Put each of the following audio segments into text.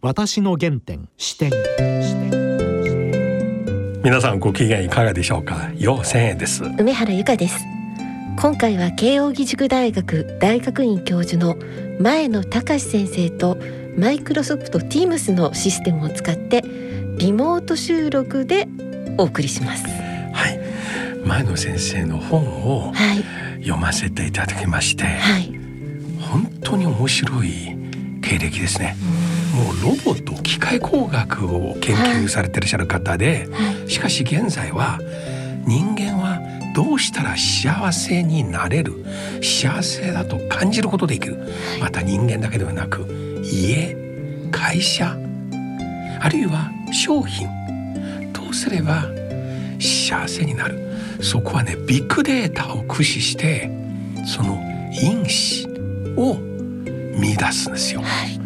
私の原点視点。皆さんご機嫌いかがでしょうか？よ千円です。梅原由香です。今回は慶應義塾大学大学院教授の前野隆先生とマイクロソフト Teams のシステムを使ってリモート収録でお送りします。はい。前野先生の本を読ませていただきまして、はい、本当に面白い経歴ですね、もうロボット機械工学を研究されていらっしゃる方で、はい、しかし現在は人間はどうしたら幸せになれる幸せだと感じることできる。また人間だけではなく家会社あるいは商品どうすれば幸せになる。そこはねビッグデータを駆使してその因子を見出すんですよ、はい、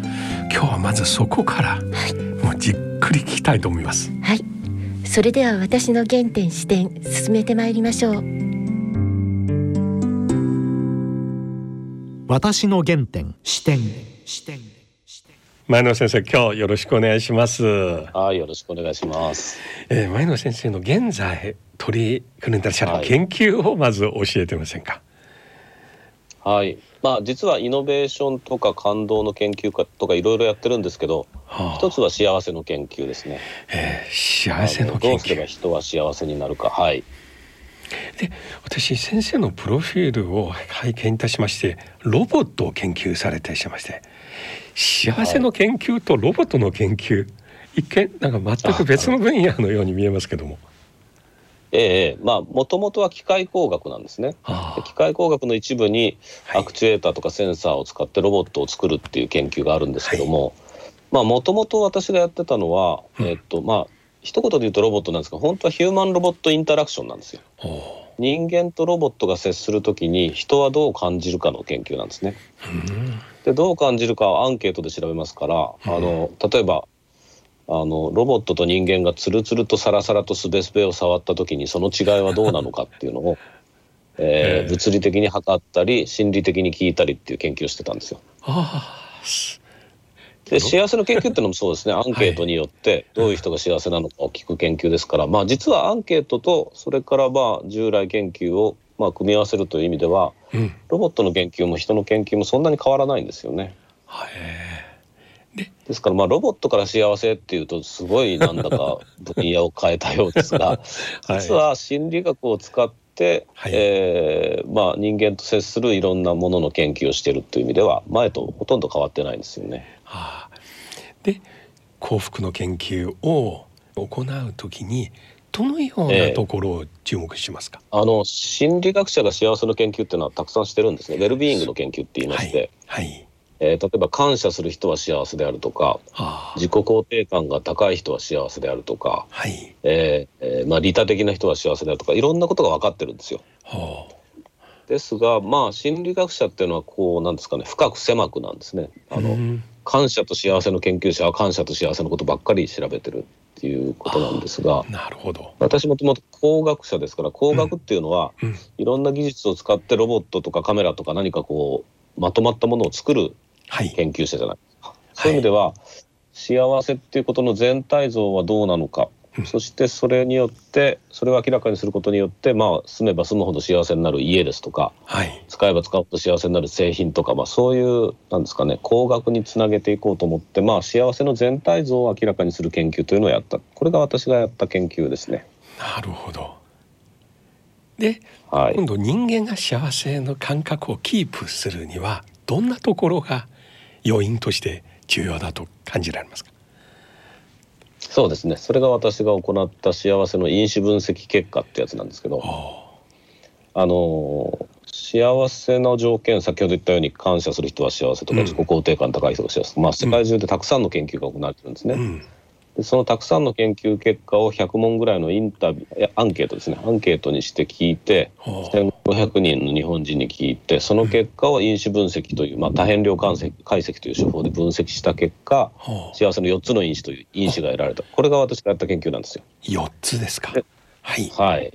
今日はまずそこから、はい、もうじっくり聞きたいと思います。はい。それでは私の原点視点進めてまいりましょう。私の原点視点。視点前野先生今日よろしくお願いします。はいよろしくお願いします、えー、前野先生の現在取り組んでらっしゃる研究をまず教えてませんか？はいまあ実はイノベーションとか感動の研究家とかいろいろやってるんですけど、はあ、一つは幸せの研究ですね、えー、幸せのどうすれば人は幸せになるか。はい。で私先生のプロフィールを拝見いたしましてロボットを研究されてしまして幸せの研究とロボットの研究、はい、一見なんか全く別の分野のように見えますけども。ええまあもともとは機械工学なんですね。機械工学の一部にアクチュエーターとかセンサーを使ってロボットを作るっていう研究があるんですけども、はい、まあもともと私がやってたのは、うん、えっとまあ一言で言うとロボットなんですが本当はヒューマンロボットインタラクションなんですよ。人間とロボットが接するときに人はどう感じるかの研究なんですね。でどう感じるかはアンケートで調べますから、あの例えばあのロボットと人間がつるつるとサラサラとすべすべを触った時にその違いはどうなのかっていうのを、えー、物理的に測ったり心理的に聞いたりっていう研究をしてたんですよ。で幸せの研究っていうのもそうですね。アンケートによってどういう人が幸せなのかを聞く研究ですから、まあ実はアンケートとそれからまあ従来研究をまあ組み合わせるという意味では、うん、ロボットの研究も人の研究もそんなに変わらないんですよね。でですからまあロボットから幸せっていうとすごいなんだか 分野を変えたようですが、はい、実は心理学を使って、はい、えー、まあ、人間と接するいろんなものの研究をしているという意味では前とほとんど変わってないんですよね。はあ、で幸福の研究を行うときにどのようなところを注目しますか、えー、あの心理学者が幸せの研究っていうのはたくさんしてるんですね。ウェルビーイングの研究って言いまして、はい、はいえー、例えば感謝する人は幸せであるとか、はあ、自己肯定感が高い人は幸せであるとか、はい。えーえーまあ、利他的な人は幸せであるとかいろんなことが分かってるんですよ。はあ、ですがまあ心理学者っていうのはこうなんですかね深く狭くなんですね。あの、感謝と幸せの研究者は感謝と幸せのことばっかり調べてるっていうことなんですがなるほど。私もともと工学者ですから工学っていうのは、うん。うん、いろんな技術を使ってロボットとかカメラとか何かこうまとまったものを作る研究者じゃないですか。はい、そういう意味では、幸せっていうことの全体像はどうなのか、うん、そしてそれによってそれを明らかにすることによってまあ住めば住むほど幸せになる家ですとか、はい、使えば使うほど幸せになる製品とか、まあ、そういうなんですかね工学につなげていこうと思って、まあ、幸せの全体像を明らかにする研究というのをやった。これが私がやった研究ですね。なるほどで、はい、今度人間が幸せの感覚をキープするにはどんなところが要因として重要だと感じられますか？そうですね。それが私が行った幸せの因子分析結果ってやつなんですけどあの幸せの条件先ほど言ったように感謝する人は幸せとか、自己肯定感高い人が幸せ、まあ世界中でたくさんの研究が行われてるんですね。うんでそのたくさんの研究結果を100問ぐらいのインタビューアンケートですね。アンケートにして聞いて1500人の日本人に聞いてその結果を因子分析という、まあ、多変量解析解析という手法で分析した結果幸せの4つの因子という因子が得られた。これが私がやった研究なんですよ。4つですか。はい、はい。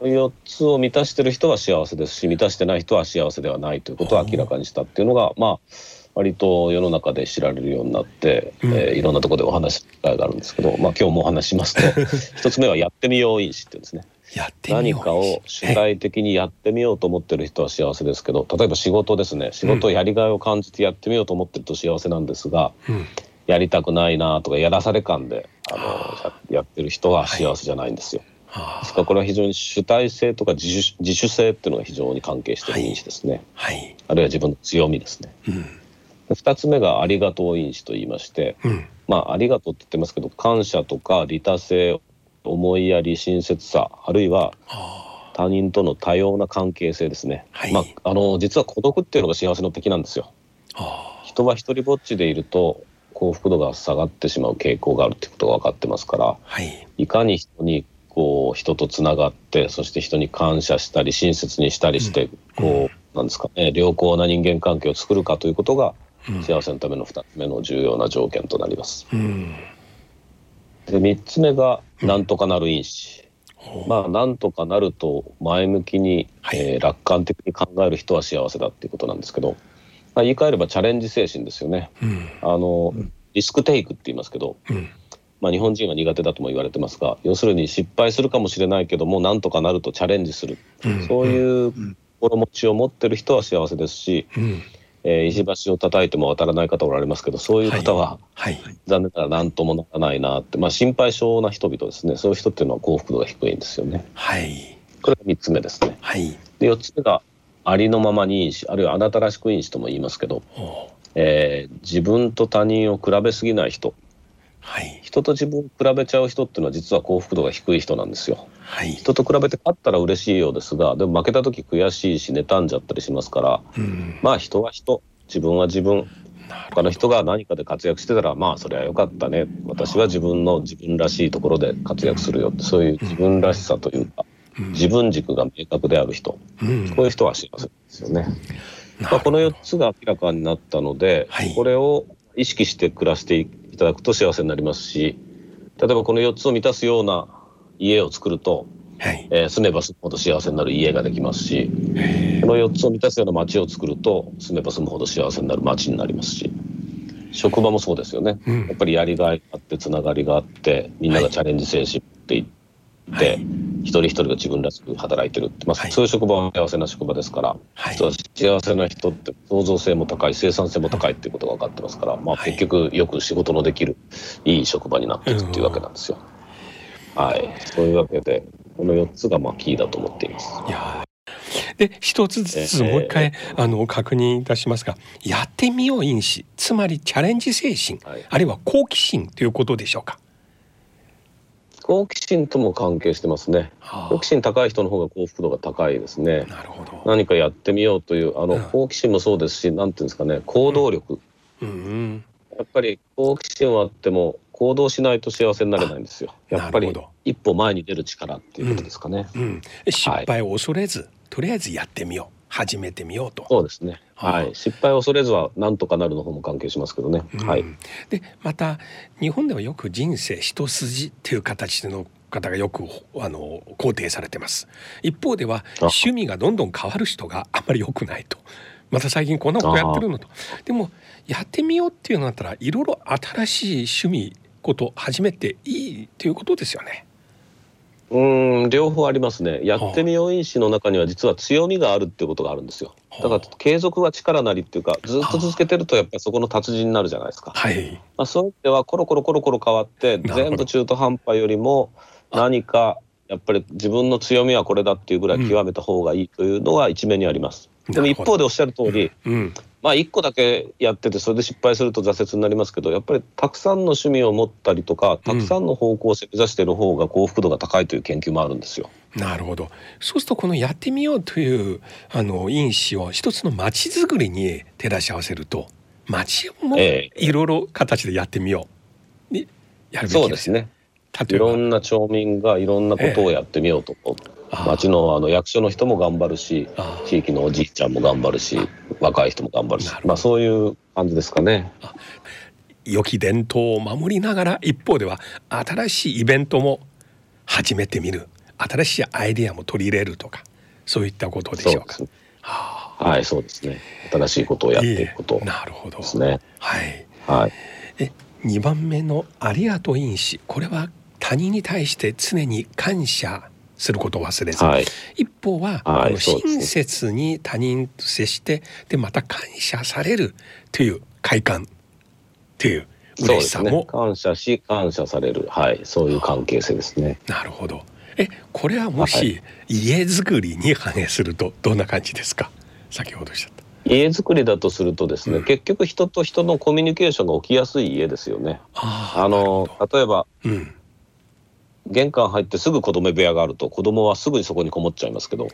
4つを満たしてる人は幸せですし満たしてない人は幸せではないということを明らかにしたっていうのがまあ割と世の中で知られるようになって、うん、えー、いろんなところでお話す機会があるんですけど、まあ、今日もお話しますと 一つ目は「やってみよう因子」っていうんですね。何かを主体的にやってみようと思ってる人は幸せですけど例えば仕事ですね。仕事やりがいを感じてやってみようと思ってると幸せなんですが、うん、やりたくないなとかやらされ感であのやってる人は幸せじゃないんですよ。はい、ですからこれは非常に主体性とか自主自主性っていうのが非常に関係している因子ですね、はい、あ。るいは自分の強みですね。うん2つ目がありがとう因子と言いまして、うん、まあありがとうって言ってますけど感謝とか利他性思いやり親切さあるいは他人との多様な関係性ですね、はい、まあ、あの実は孤独っていうのが幸せの敵なんですよ。人は一人ぼっちでいると幸福度が下がってしまう傾向があるっていうことが分かってますから、はい、いかに人にこう人とつながってそして人に感謝したり親切にしたりして、うん、こう、うん、なんですかね良好な人間関係を作るかということが幸せのための2つ目の重要な条件となります。うん、で3つ目がなんとかなる因子。まあなんとかなると前向きに、はい、えー、楽観的に考える人は幸せだっていうことなんですけど、まあ、言い換えればチャレンジ精神ですよね。うん、あの、リスクテイクって言いますけど、うん、まあ、日本人は苦手だとも言われてますが要するに失敗するかもしれないけどもなんとかなるとチャレンジする、うん、そういう心持ちを持ってる人は幸せですし、えー、石橋を叩いても渡らない方おられますけどそういう方は、はい。はい、残念ながら何ともならないなって、まあ、心配性な人々ですね。そういう人っていうのは幸福度が低いんですよね。はい、これが3つ目ですね。はい、で4つ目がありのままに因子あるいはあなたらしく因子とも言いますけど、えー、自分と他人を比べすぎない人。はい、人と自分を比べちゃう人っていうのは実は幸福度が低い人なんですよ。はい、人と比べて勝ったら嬉しいようですがでも負けた時悔しいし妬んじゃったりしますから、うん、まあ人は人。自分は自分。他の人が何かで活躍してたらまあそれはよかったね。私は自分の自分らしいところで活躍するよってそういう自分らしさというか、うん、自分軸が明確である人、うん、こういう人は幸せですよね。まあ、この4つが明らかになったので、はい、これを意識して暮らしていいただくと幸せになりますし例えばこの4つを満たすような家を作ると、はい。えー、住めば住むほど幸せになる家ができますしこの4つを満たすような街を作ると住めば住むほど幸せになる街になりますし職場もそうですよね、うん、やっぱりやりがいがあってつながりがあってみんながチャレンジ精神っていって、はい。一人一人が自分らしく働いてるって、まあ、そういう職場は幸せな職場ですから、はい、幸せな人って創造性も高い生産性も高いっていうことが分かってますから、まあ、結局よく仕事のできるいい職場になっていくっていうわけなんですよ。はい、そういうわけでこの4つがまあキーだと思っています。いやで一つずつもう一回、えー、あの確認いたしますがやってみよう因子つまりチャレンジ精神、はい、あるいは好奇心ということでしょうか？好奇心とも関係してますね、はあ、好奇心高い人の方が幸福度が高いですね。なるほど。何かやってみようというあの、うん、好奇心もそうですしなんていうんですかね行動力、うん、うん、やっぱり好奇心はあっても行動しないと幸せになれないんですよやっぱり一歩前に出る力っていうことですかね、うん、失敗を恐れず、はい、とりあえずやってみよう始めてみようと。そうですね。はい、失敗を恐れずはなんとかなるの方も関係しますけどね。うん、はい。でまた日本ではよく人生一筋っていう形の方がよくあの肯定されてます。一方では趣味がどんどん変わる人があんまり良くないと。また最近こんなことやってるのと。でもやってみようっていうのだったらいろいろ新しい趣味こと始めていいっていうことですよね。うん両方ありますね。やってみよう因子の中には実は強みがあるっていうことがあるんですよ。だから継続は力なりっていうかずっと続けてるとやっぱりそこの達人になるじゃないですか、はい、まあ、そういう意味ではコロコロコロコロ変わって全部中途半端よりも何かやっぱり自分の強みはこれだっていうぐらい極めた方がいいというのが一面にあります、でも一方でおっしゃる通り、うん、まあ一個だけやっててそれで失敗すると挫折になりますけどやっぱりたくさんの趣味を持ったりとかたくさんの方向性目指している方が幸福度が高いという研究もあるんですよ。なるほど。そうするとこのやってみようというあの因子を一つの街づくりに照らし合わせると街もいろいろ形でやってみよう。にやるべきですねいろんな町民がいろんなことをやってみようと、えー、町のあの役所の人も頑張るし地域のおじいちゃんも頑張るし若い人も頑張るし。まあそういう感じですかね。良き伝統を守りながら一方では新しいイベントも始めてみる。新しいアイデアも取り入れるとかそういったことでしょうか。うはあはいそうですね。新しいことをやっていくことなるほど。ですね。はい。はい。え2番目のありがとう因子。これは他人に対して常に感謝することを忘れず、はい。一方は、はい親切に他人と接してでまた感謝されるという快感という嬉しさも、感謝し感謝される。はい。そういう関係性ですね。なるほど。えこれはもし、家づくりに反映するとどんな感じですか？先ほどおっしゃった。家づくりだとするとですね、うん。結局人と人のコミュニケーションが起きやすい家ですよね。ああの例えばうん玄関入ってすぐ子供部屋があると子供はすぐにそこにこもっちゃいますけど、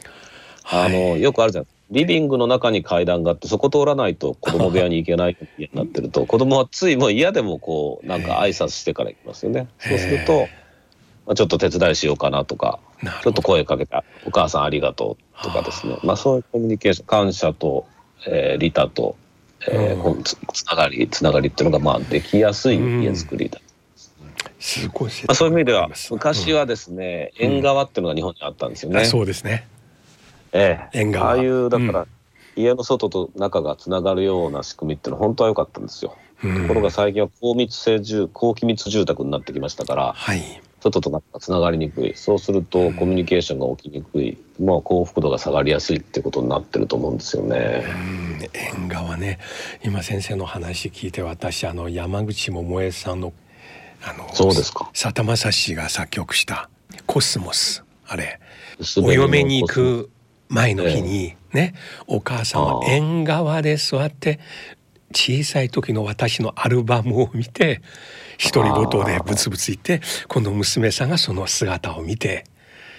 あのはいよくあるじゃん。リビングの中に階段があってそこ通らないと子供部屋に行けない家になってると。子供はついもう嫌でもこうなんか挨拶してから行きますよね。そうすると、まあ、ちょっと手伝いしようかなとかちょっと声かけて「お母さんありがとう」とかですね。はあまあそういうコミュニケーション感謝と、えー利他と、えーうん。つつながりつながりっていうのがまあできやすい家づくりだすごい説まあ、そういう意味では昔はですね、縁側っていうのが日本にあったんですよね。そうですね。ええ、縁側。ああいうだから、うん。家の外と中がつながるような仕組みっていうのは本当は良かったんですよ。うん。ところが最近は高密性住高機密住宅になってきましたからはい。外と中がつながりにくい。そうするとコミュニケーションが起きにくい、まあ、幸福度が下がりやすいってことになってると思うんですよね。うん。縁側ね。今先生の話聞いて私あの山口百恵さんのあのそうですか。さだまさしが作曲した「コスモス」あれおお嫁に行く前の日にねお母さんは縁側で座って小さい時の私のアルバムを見て独り言でブツブツ言って今度娘さんがその姿を見て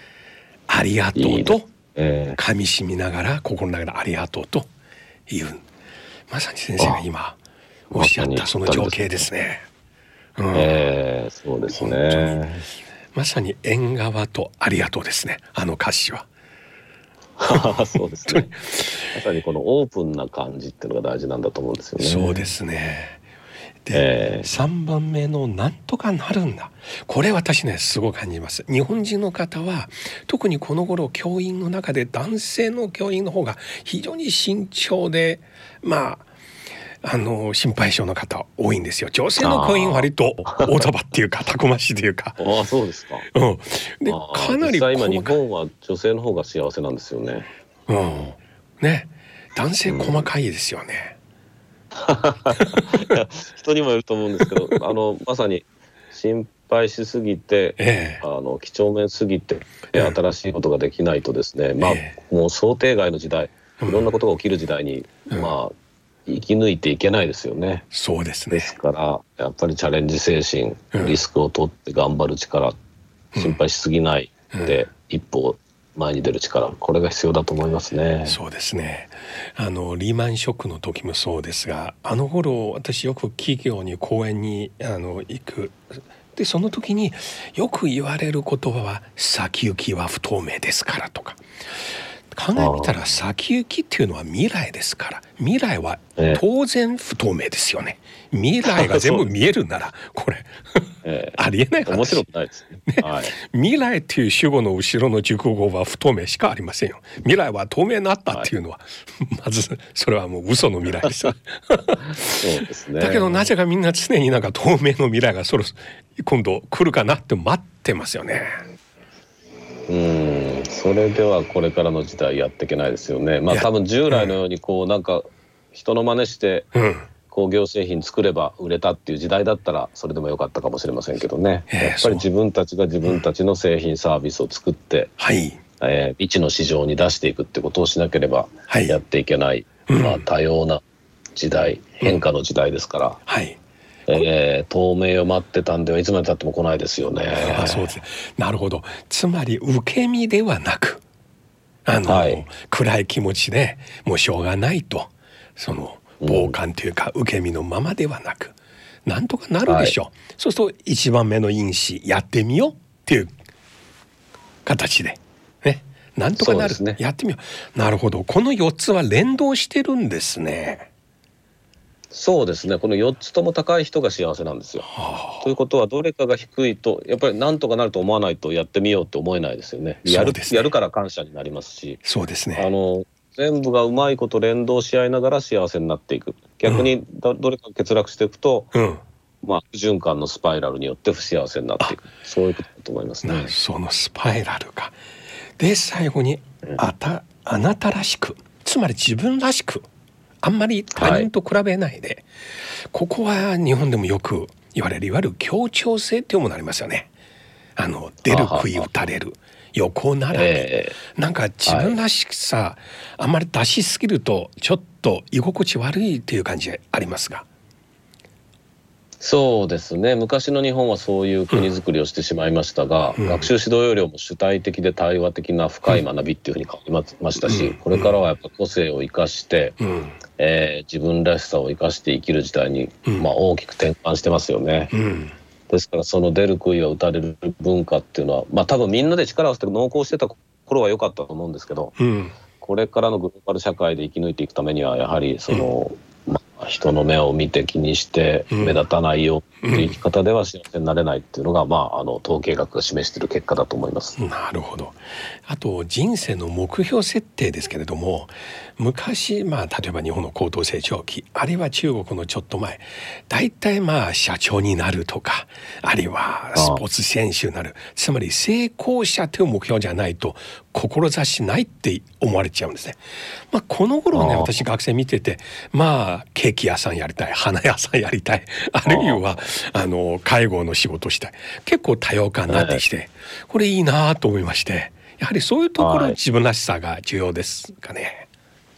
「ありがとう」といいね。え噛みしみながら心の中で「ありがとう」と言うまさに先生が今おっしゃったその情景ですね。うんえええそうですね。まさに縁側とありがとうですねあの歌詞は。そうですね。まさにこのオープンな感じっていうのが大事なんだと思うんですよね。そうですね。で、ええ3番目の「なんとかなるんだ」これ私ねすごく感じます日本人の方は特にこの頃教員の中で男性の教員の方が非常に慎重でまああの心配性の方多いんですよ。女性の教員は割と大束っていうか たくましいというか、ああそうですか。うん、でかなり今日本は女性の方が幸せなんですよね。うん、ね。男性細かいですよね。人にもよると思うんですけど、あのまさに心配しすぎて、ええ。あの几帳面すぎて、ええ。新しいことができないとですね、まあ、え。もう想定外の時代、うん。いろんなことが起きる時代に、うん。まあ生き抜いていけないですよね。そうですね。ですからやっぱりチャレンジ精神、うんリスクを取って頑張る力、心配しすぎないで、一歩前に出る力これが必要だと思いますね。そうですね。あのリーマンショックの時もそうですが、あの頃私よく企業に講演にあの行く。でその時によく言われる言葉は先行きは不透明ですからとか。考えたら先行きっていうのは未来ですから。未来はええ。当然不透明ですよね。未来が全部見えるなら これ。ええ。ありえない話面白くないですね。はい。未来っていう主語の後ろの熟語は不透明しかありませんよ。未来は透明になったっていうのは、まずそれはもう嘘の未来です。よ そうですね。だけどなぜかみんな常になんか透明の未来がそろそろ今度来るかなって待ってますよねうん、それではこれからの時代やっていけないですよね。まあ多分従来のようにこうなんか人の真似してうん。工業製品作れば売れたっていう時代だったらそれでもよかったかもしれませんけどね。ええやっぱり自分たちが自分たちの製品サービスを作って、はい。えー未知の市場に出していくってことをしなければはい。やっていけない、うん。まあ多様な時代変化の時代ですから、はいえー透明を待ってたんではいつまでたっても来ないですよね。あそうですなるほど。つまり受け身ではなくあの、はい。暗い気持ちでもうしょうがないとその傍観というか受け身のままではなく、なんとかなるでしょう、そうすると一番目の因子やってみようっていう形でね。なんとかなる、ね。やってみよう。なるほど。この4つは連動してるんですね。そうですね。この4つとも高い人が幸せなんですよ。はということはどれかが低いとやっぱりなんとかなると思わないとやってみようって思えないですよね。やるね。やるから感謝になりますし。あそうですね。あの全部がうまいこと連動し合いながら幸せになっていく。逆にどどれか欠落していくと、うん。まあ、不循環のスパイラルによって不幸せになっていく。そういうことだと思いますね。そのスパイラルか。で最後にあたあなたらしく。つまり自分らしくあんまり他人と比べないで、はい、ここは日本でもよく言われるいわゆる協調性っていうものありますよね。あの出る杭打たれる横並び、えー、なんか自分らしさ、はい、あんまり出しすぎるとちょっと居心地悪いっていう感じありますが。そうですね。昔の日本はそういう国づくりをしてしまいましたが、うん、学習指導要領も主体的で対話的な深い学びっていうふうに変わりましたし、うん、これからはやっぱ個性を生かして、うん、えー、自分らしさを生かして生きる時代に、まあ、大きく転換してますよね。ですからその出る杭は打たれる文化っていうのはまあ多分みんなで力を合わせて濃厚してた頃は良かったと思うんですけど、これからのグローバル社会で生き抜いていくためにはやはりその、人の目を見て気にして目立たないよっていう生き方では幸せになれないっていうのが、まあ、あの統計学が示している結果だと思います。なるほどあと人生の目標設定ですけれども昔、まあ、例えば日本の高等成長期あるいは中国のちょっと前大体まあ社長になるとかあるいはスポーツ選手になる。つまり成功者という目標じゃないと志しないって思われちゃうんですね。まあ、この頃ね私学生見ててまあケーキ屋さんやりたい花屋さんやりたいあるいはあの介護の仕事したい。結構多様化になってきて、これいいなと思いましてやはりそういうところ、自分らしさが重要ですかね。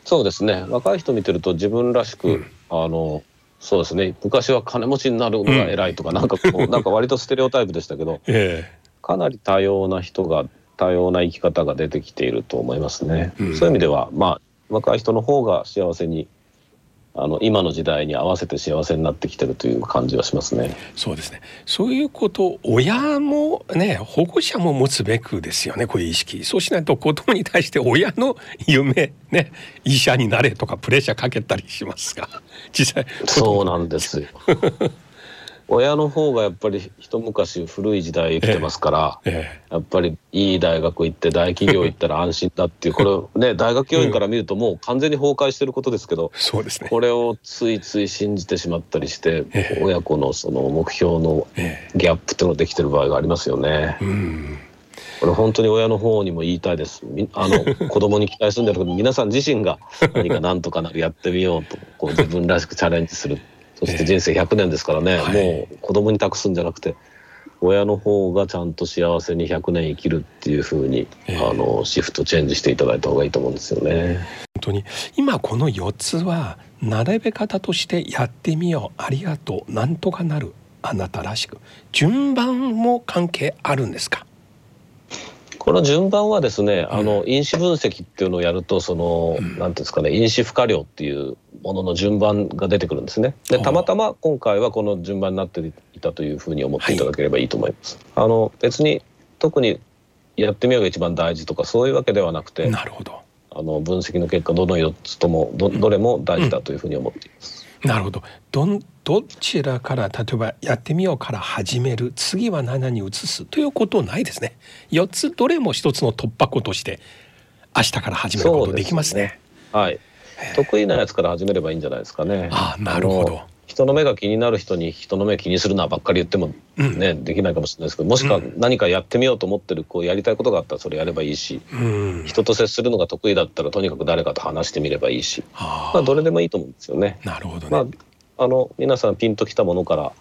そうですね。若い人見てると自分らしく、うん、あのそうですね。昔は金持ちになるのが偉いとか、うん、なんかこう なんか割とステレオタイプでしたけど、えー、かなり多様な人が多様な生き方が出てきていると思いますね。うん、そういう意味ではまあ若い人の方が幸せにあの今の時代に合わせて幸せになってきてるという感じはしますね。そうですね。そういうこと親もね保護者も持つべくですよねこういう意識。そうしないと子供に対して親の夢ね医者になれとかプレッシャーかけたりしますが実際そうなんですよ。親の方がやっぱり一昔古い時代生きてますから、ええやっぱりいい大学行って大企業行ったら安心だっていうこれ ね大学教員から見るともう完全に崩壊してることですけど、そうですね、これをついつい信じてしまったりして、え、親子のその目標のギャップっていうのができてる場合がありますよね。うん。これ本当に親の方にも言いたいです。あの 子供に期待するんだけど皆さん自身が何か何とかなるやってみようとこう自分らしくチャレンジするそして人生100年ですからね、はい、もう子供に託すんじゃなくて親の方がちゃんと幸せに100年生きるっていうふうに、えー、あのシフトチェンジしていただいた方がいいと思うんですよね。本当に。今この4つは並べ方としてやってみようありがとうなんとかなるあなたらしく順番も関係あるんですか？この順番はですね、あの因子分析っていうのをやるとその、うん、なんていうんですかね因子負荷量っていうものの順番が出てくるんですね。でたまたま今回はこの順番になっていたというふうに思っていただければいいと思います。はい、あの別に特にやってみようが一番大事とかそういうわけではなくてなるほど。あの分析の結果どの4つともどどれも大事だというふうに思っています。うん、なるほど。どんどちらから例えばやってみようから始める。次は7に移すということないですね。4つどれも一つの突破口として明日から始めることできますね、ね、はい得意なやつから始めればいいんじゃないですかね。あなるほど。人の目が気になる人に人の目気にするなばっかり言ってもね、うん、できないかもしれないですけどもしか何かやってみようと思ってるこうやりたいことがあったらそれやればいいし、うん、人と接するのが得意だったらとにかく誰かと話してみればいいし、まあ、どれでもいいと思うんですよね。なるほど、ね、まああの皆さんピンときたものから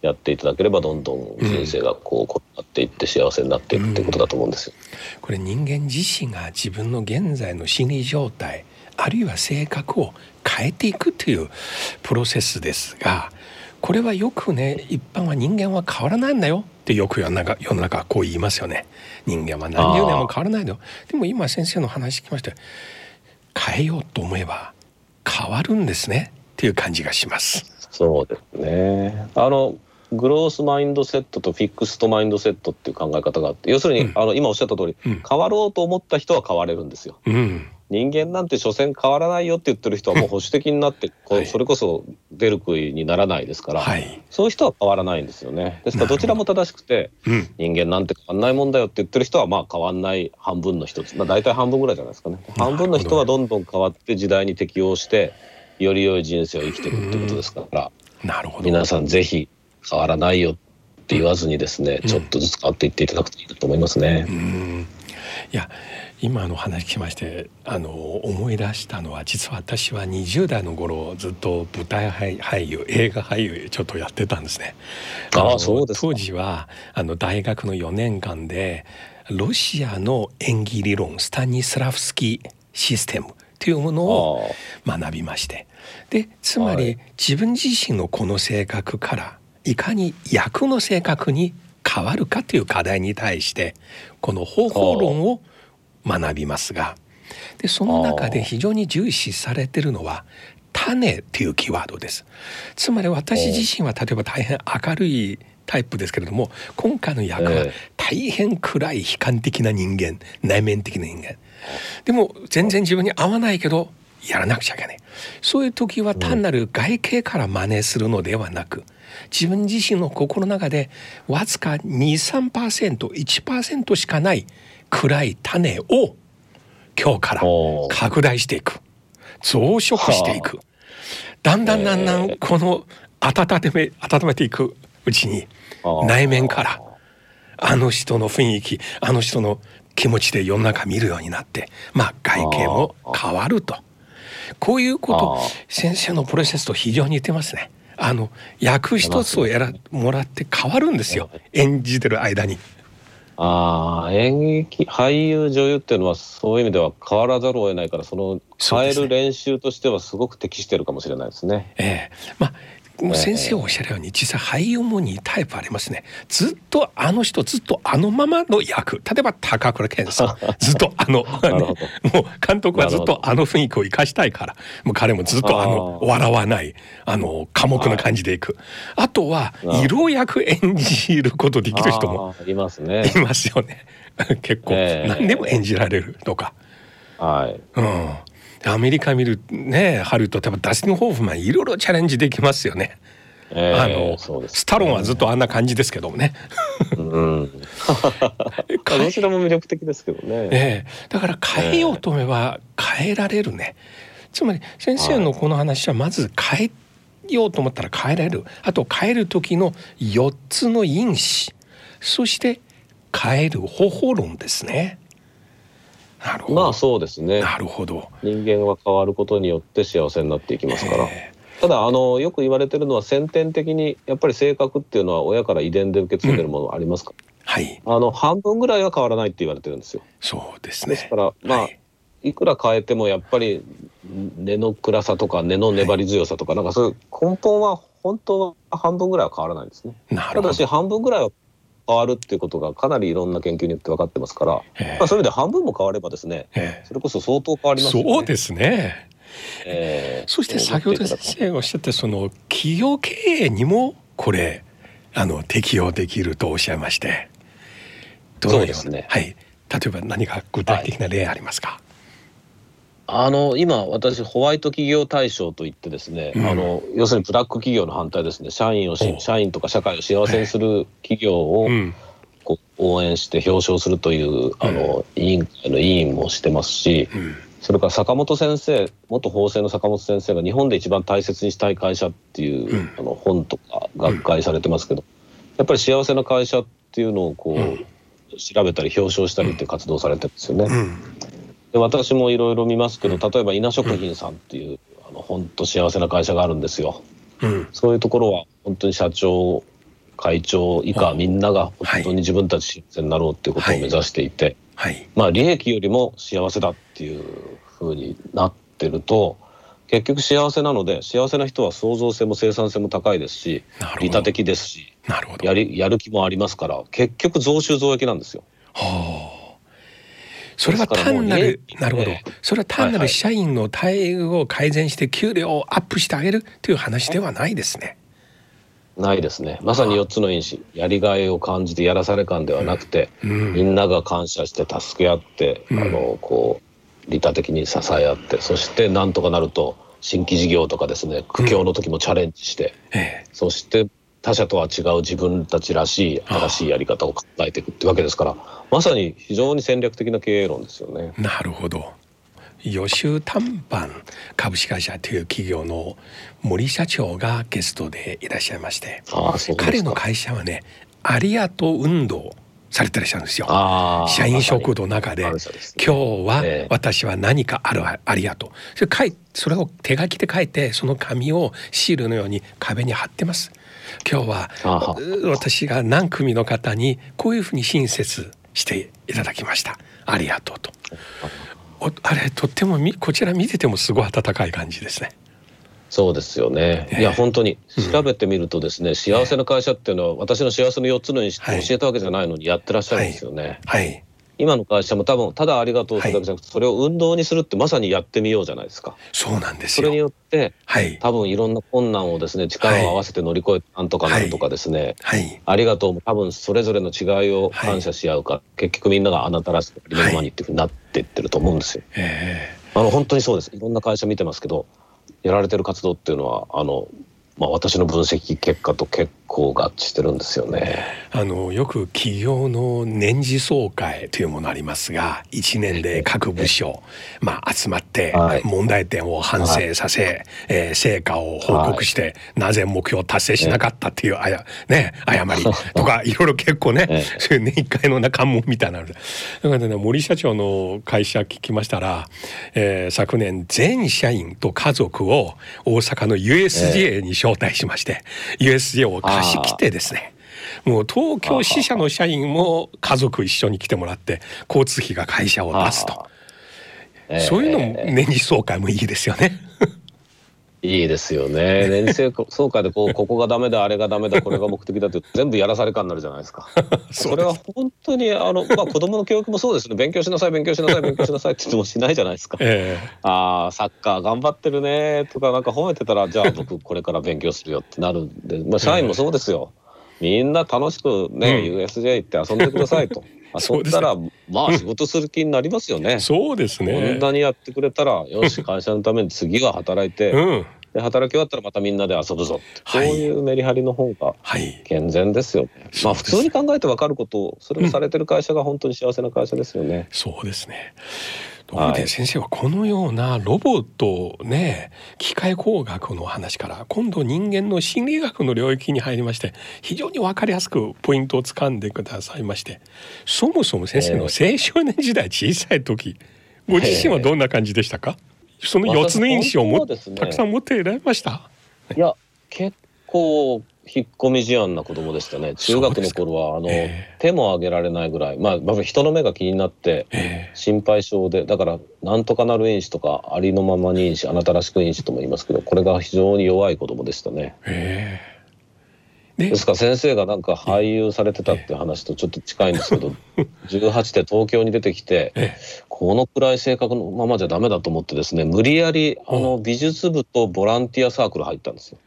やっていただければどんどん人生がこう転がっていって幸せになっていくってことだと思うんですよ、うん、これ人間自身が自分の現在の心理状態あるいは性格を変えていくというプロセスですがこれはよくね一般は人間は変わらないんだよってよく世の中世の中はこう言いますよね人間は何十年も変わらないのでも今先生の話聞きまして変えようと思えば変わるんですねっていう感じがします。そうですね。あのグロースマインドセットとフィックストマインドセットっていう考え方があって要するに、うん、あの今おっしゃった通り、うん、変わろうと思った人は変われるんですよ。うん、人間なんて所詮変わらないよって言ってる人はもう保守的になってこ はいうそれこそ出る杭にならないですから、はい。そういう人は変わらないんですよね。ですからどちらも正しくてうん。人間なんて変わんないもんだよって言ってる人はまあ変わんない半分の一つ、まあ、大体半分ぐらいじゃないですかね。半分の人はどんどん変わって時代に適応してより良い人生を生きていくってことですからなるほど。皆さんぜひ変わらないよって言わずにですね、うんちょっとずつ変わっていっていただくといいと思いますね。うんいや今の話聞きましてあの思い出したのは実は私は20代の頃ずっと舞台俳俳優映画俳優ちょっとやってたんですね。あそうですか。当時はあの大学の4年間でロシアの演技理論スタニスラフスキーシステムというものを学びまして。でつまり、はい。自分自身のこの性格からいかに役の性格に変わるかという課題に対してこの方法論を学びますがでその中で非常に重視されているのは「種」というキーワードです。つまり私自身は例えば大変明るいタイプですけれども今回の役はええ。大変暗い悲観的な人間内面的な人間。でも全然自分に合わないけどやらなくちゃいけない。そういう時は単なる外形から真似するのではなく自分自身の心の中でわずか 23%1% しかない暗い種を今日から拡大していく。増殖していく。だんだんだんだんこの温め温めていくうちに内面からあの人の雰囲気あの人の気持ちで世の中見るようになってまあ外見も変わると。こういうこと先生のプロセスと非常に似てますね。あの役一つをやらもらって変わるんですよ。演じてる間に。ああ演劇俳優女優っていうのはそういう意味では変わらざるを得ないからその変える練習としてはすごく適してるかもしれないですね。ええ。まあもう先生おっしゃるように実際俳優も2タイプありますね。ずっとあの人ずっとあのままの役。例えば高倉健さん。ずっとあのもう監督はずっとあの雰囲気を生かしたいから。もう彼もずっとあの笑わないあの寡黙な感じでいく。あとは色役演じることできる人もいますね。いますよね。結構ええ。何でも演じられるとか。はい。うん、アメリカ見るねハリウッド多分ダスティン・ホーフマンいろいろチャレンジできますよね。えーあのそうですスタロンはずっとあんな感じですけどもね。うん。どちらも魅力的ですけどね。ええだから変えようと思えば変えられるね。つまり先生のこの話はまず変えようと思ったら変えられる。あと変える時の4つの因子そして変える方法論ですね。なるほど。まあそうですね。なるほど。人間は変わることによって幸せになっていきますから。えただあのよく言われてるのは先天的にやっぱり性格っていうのは親から遺伝で受け継いでるものありますか、えはい、あの半分ぐらいは変わらないって言われてるんですよ。そうですね。ですからまあ、はいい、くら変えてもやっぱり根の暗さとか根の粘り強さとか、なんかそういう根本は本当は半分ぐらいは変わらないんですね。なるほどただし。半分ぐらいは変わるっていうことがかなりいろんな研究によって分かってますから、ええまあ、そういう意味で半分も変わればですねええそれこそ相当変わりますよね。そうですね。ええそして先ほど先生がおっしゃったその企業経営にもこれあの適用できるとおっしゃいまして。どのような？そうですねはい。例えば何か具体的な例ありますか？あの今私ホワイト企業大賞といってですね、うん。あの要するにブラック企業の反対ですね。社員を社員とか社会を幸せにする企業をうん。こう応援して表彰するというあの委員会の委員もしてますし、うん。それから坂本先生元法政の坂本先生が日本で一番大切にしたい会社っていう、うん。あの本とか学会されてますけど、やっぱり幸せな会社っていうのをこう、うん。調べたり表彰したりって活動をされてるんですよね。うん。で私もいろいろ見ますけど例えば稲食品さんっていう、あの本当幸せな会社があるんですよ。うん。そういうところは本当に社長会長以下うんみんながはい本当に自分たち幸せになろうっていうことを目指していて、はい。まあ利益よりも幸せだっていう風になってると結局幸せなので幸せな人は創造性も生産性も高いですし利他的ですしやる気もありますから結局増収増益なんですよ。はあ。それは単なるなるほど。ええそれは単なる社員の待遇を改善して給料をアップしてあげるという話ではないですね。ないですね。まさに4つの因子やりがいを感じてやらされ感ではなくて、うん。みんなが感謝して助け合って、うん。あのこう利他的に支え合ってそしてなんとかなると新規事業とかですね苦境の時もチャレンジして、うんええ、そして他者とは違う自分たちらしい新しいやり方を考えていくってわけですからまさに非常に戦略的な経営論ですよね。なるほど予習短板株式会社という企業の森社長がゲストでいらっしゃいまして彼の会社はねありがとう運動されてらっしゃるんですよ。社員食堂の中で、今日は私は何かあるありがとう。それ書いそれを手書きで書いてその紙をシールのように壁に貼ってます。今日は私が何組の方にこういうふうに親切していただきました。ありがとうと。あれとってもこちら見ててもすごい温かい感じですね。そうですよね。いや本当に調べてみるとですね、うん、幸せな会社っていうのは私の幸せの4つの因子って教えたわけじゃないのにやってらっしゃるんですよね。はい、はい今の会社も多分ただありがとうするだけじゃなくて、はい、それを運動にするってまさにやってみようじゃないですか。そうなんですそれによって、はい、多分いろんな困難をですね力を合わせて乗り越えてなんとかなるとかですね、はい、ありがとうも多分それぞれの違いを感謝し合うか、結局みんながあなたらしくありのままにっていうふうになっていってると思うんですよ。あの本当にそうです。いろんな会社見てますけどやられてる活動っていうのはあの、まあ、私の分析結果と結構合致してるんですよね。あのよく企業の年次総会というものありますが1年で各部署、まあ、集まって問題点を反省させ、はい、えー、成果を報告して、はい、なぜ目標を達成しなかったっていうあや、ね、誤り とかいろいろ結構ね、そういう年一回のな関門みたいなのだからね森社長の会社聞きましたら、えー、昨年全社員と家族を大阪の USJ に招待しまして、USJ を貸し切ってですねもう東京支社の社員も家族一緒に来てもらって交通費が会社を出すと、そういうのも年次総会もいいですよね。いいですよね。年次総会でこうここがダメだあれがダメだこれが目的だって全部やらされ感になるじゃないですか。それは本当にあのまあ子供の教育もそうですね。勉強しなさい勉強しなさい勉強しなさいって言ってもしないじゃないですか。えー、ああサッカー頑張ってるねとかなんか褒めてたらじゃあ僕 これから勉強するよってなるんで、まあ社員もそうですよ。みんな楽しくね、うん、USJ 行って遊んでくださいと。遊んだら、まあ 仕事する気になりますよね。そうですね。こんなにやってくれたら、よし、会社のために次は働いて、うん。で働き終わったらまたみんなで遊ぶぞ、はい、そういうメリハリの方が健全ですよね、はい、まあ普通に考えて分かることをそれをされてる会社が本当に幸せな会社ですよね、うん、そうですねところで先生はこのようなロボットね機械工学の話から今度人間の心理学の領域に入りまして非常に分かりやすくポイントをつかんでくださいましてそもそも先生の青少年時代小さい時ご自身はどんな感じでしたか、えーその4つの因子をも、ね、たくさん持っていられました？いや結構引っ込み思案な子供でしたね。中学の頃はあの、えー、手も挙げられないぐらい。まあ人の目が気になって心配性でだからなんとかなる因子とかありのままに因子あなたらしく因子とも言いますけどこれが非常に弱い子供でしたね。えーですから先生がなんか俳優されてたって話とちょっと近いんですけど 18で東京に出てきてこのくらい性格のままじゃダメだと思ってですね無理やりあの美術部とボランティアサークル入ったんですよ。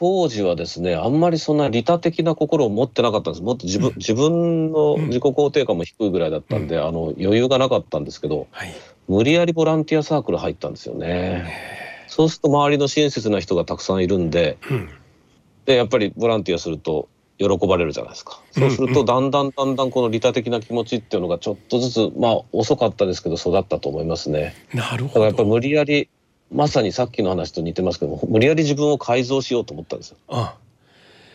当時はですねあんまりそんな利他的な心を持ってなかったんですもっと自分,、自分の自己肯定感も低いぐらいだったんで、あの余裕がなかったんですけど、無理やりボランティアサークル入ったんですよね。そうすると周りの親切な人がたくさんいるんで、でやっぱりボランティアすると喜ばれるじゃないですか。そうするとだんだんだんだんこの利他的な気持ちっていうのがちょっとずつまあ遅かったですけど育ったと思いますね。なるほど。だからやっぱ無理やりまさにさっきの話と似てますけども無理やり自分を改造しようと思ったんですよ。あ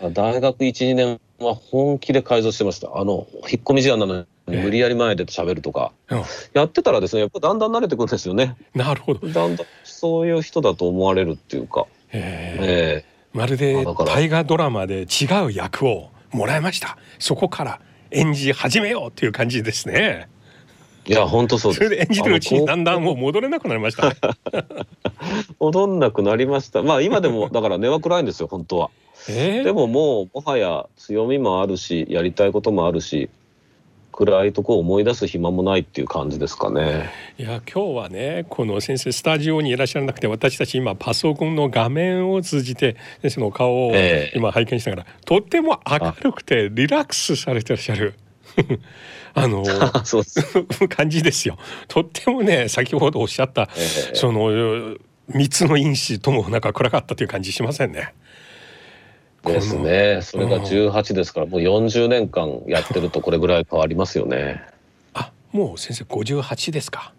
あ大学12年は本気で改造してました。あの引っ込み思案なのに無理やり前で喋るとか、えやってたらですねやっぱだんだん慣れてくるんですよね。なるほど。だんだんそういう人だと思われるっていうか。ええーまるで大河ドラマで違う役をもらいましたそこから演じ始めようっていう感じですねいや本当そうそれで演じてるうちにだんだんもう戻れなくなりました、ね、戻んなくなりました。まあ今でも だから根は暗いんですよ本当は、えー、でももうもはや強みもあるしやりたいこともあるし暗いとこを思い出す暇もないっていう感じですかね。いや今日はねこの先生スタジオにいらっしゃらなくて私たち今パソコンの画面を通じて先生の顔を今拝見しながら、えー、とっても明るくてリラックスされてらっしゃる。あの 感じですよ。とってもね先ほどおっしゃった、えー、その三つの因子ともなんか暗かったという感じしませんね。ですね。それが18ですから、もう40年間やってるとこれぐらい変わりますよね。あ、もう先生58ですか。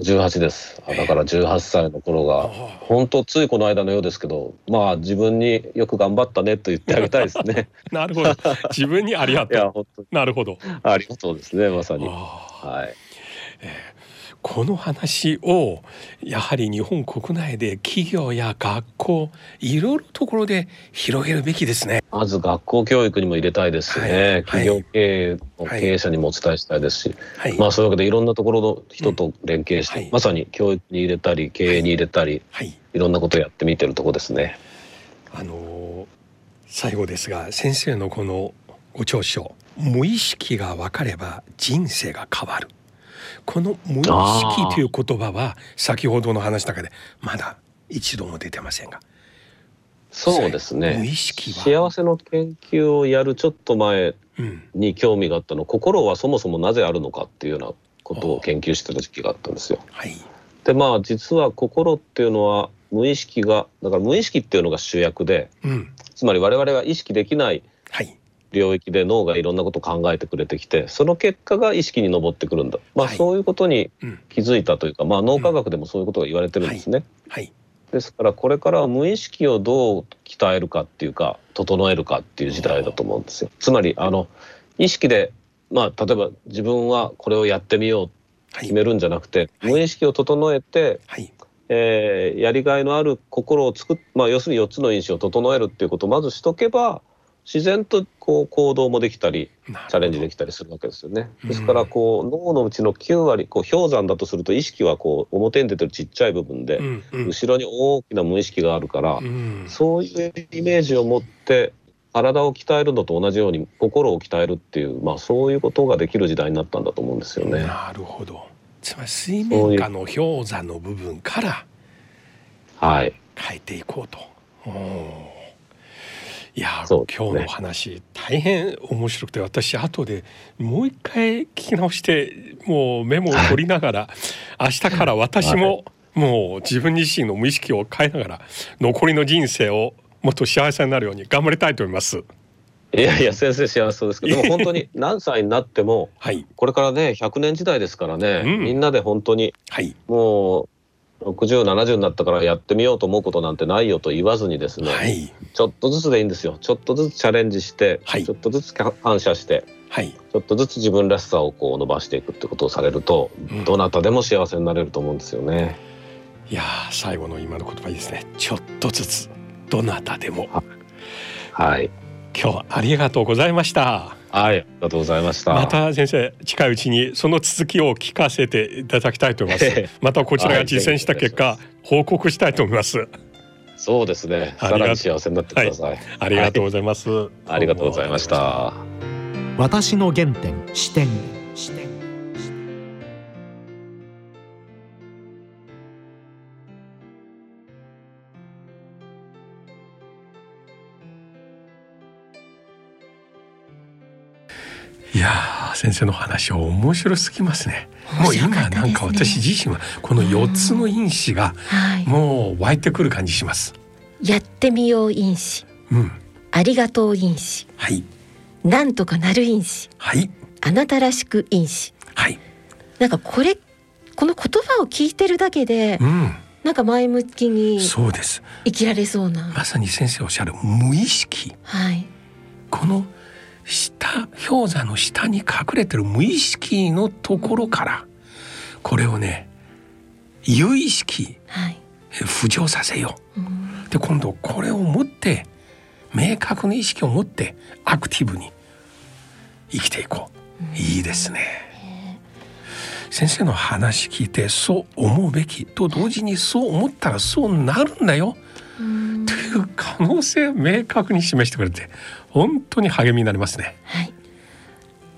58です。だから18歳の頃が、本当ついこの間のようですけど、まあ自分によく頑張ったねと言ってあげたいですね。なるほど。自分にありがとう。なるほど。ありがとうですね、まさに。はい。えーこの話をやはり日本国内で企業や学校いろいろところで広げるべきですね。まず学校教育にも入れたいですしね、はい、企業経営の経営者にもお伝えしたいですし、はい、まあそういうわけでいろんなところの人と連携して、うんはい、まさに教育に入れたり経営に入れたり、い、ろんなことをやってみてるとこですね。あの最後ですが先生のこのご長所無意識が分かれば人生が変わるこの無意識という言葉は先ほどの話の中でまだ一度も出てませんが。そうですね。無意識幸せの研究をやるちょっと前に興味があったの、うん、心はそもそもなぜあるのかっていうようなことを研究してた時期があったんですよ。はい、でまあ実は心っていうのは無意識がだから無意識っていうのが主役で、うん、つまり我々が意識できない領域で脳がいろんなことを考えてくれてきてその結果が意識に上ってくるんだ、まあ、そういうことに気づいたというか、まあ、脳科学でもそういうことが言われてるんですね。はい、はい。ですからこれからは無意識をどう鍛えるかっていうか整えるかっていう時代だと思うんですよ。つまりあの意識でまあ例えば自分はこれをやってみよう決めるんじゃなくて、はい、無意識を整えて、はい、えー、やりがいのある心を作っまあ要するに4つの因子を整えるっていうことをまずしとけば自然とこう行動もできたりチャレンジできたりするわけですよね。ですからこう脳のうちの9割こう氷山だとすると意識はこう表に出てるちっちゃい部分で、後ろに大きな無意識があるから、そういうイメージを持って体を鍛えるのと同じように心を鍛えるっていう、まあ、そういうことができる時代になったんだと思うんですよね。なるほど。つまり水面下の氷山の部分から変えていこうと。はいいや、ね、今日の話大変面白くて私後でもう一回聞き直してもうメモを取りながら明日から私ももう自分自身の無意識を変えながら残りの人生をもっと幸せになるように頑張りたいと思います。いやいや先生幸せそうですけどで も本当に何歳になっても、はい、これからね100年時代ですからね、うん、みんなで本当に、はい、もう6070になったからやってみようと思うことなんてないよと言わずにですね、はい、ちょっとずつでいいんですよ。ちょっとずつチャレンジして、はい、ちょっとずつ感謝して、はい、ちょっとずつ自分らしさをこう伸ばしていくってことをされると、うん、どなたでも幸せになれると思うんですよね。いや最後の今の言葉いいですね。ちょっとずつどなたでも。はい。今日はありがとうございましたはい、ありがとうございました。また先生近いうちにその続きを聞かせていただきたいと思います。またこちらが実践した結果、報告したいと思います。そうですね。さらに幸せになってください。はい、ありがとうございます、はい、ありがとうございました。私の原点視点視点先生の話は面白すぎますね。もう今なんか私自身はこの四つの因子がもう湧いてくる感じします。やってみよう因子、うん、ありがとう因子、はい、なんとかなる因子、はい、あなたらしく因子、はい、なんかこれこの言葉を聞いてるだけで、うん、なんか前向きにそうです。生きられそうな。まさに先生おっしゃる無意識、はい、この下氷山の下に隠れてる無意識のところからこれをね有意識、はい、浮上させよう。うん、で今度これを持って明確な意識を持ってアクティブに生きていこう。うん、いいですね。先生の話聞いてそう思うべきと同時にそう思ったらそうなるんだよう可能性を明確に示してくれて本当に励みになりますね。はい、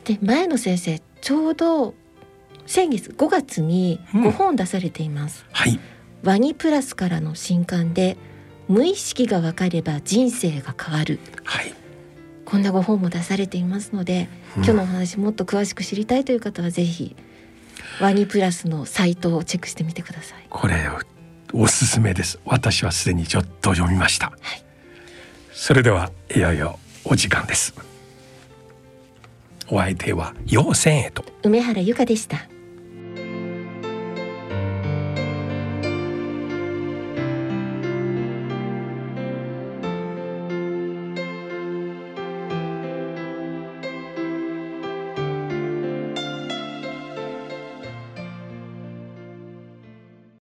で前の先生ちょうど先月5月に5本出されています。うん、はい、ワニプラスからの新刊で無意識が分かれば人生が変わる。はい。こんなご本も出されていますので、今日のお話もっと詳しく知りたいという方はぜひ、ワニプラスのサイトをチェックしてみてください。これおすすめです。私はすでにちょっと読みました。はいそれではいよいよお時間です。お相手は陽精へと。梅原由香でした。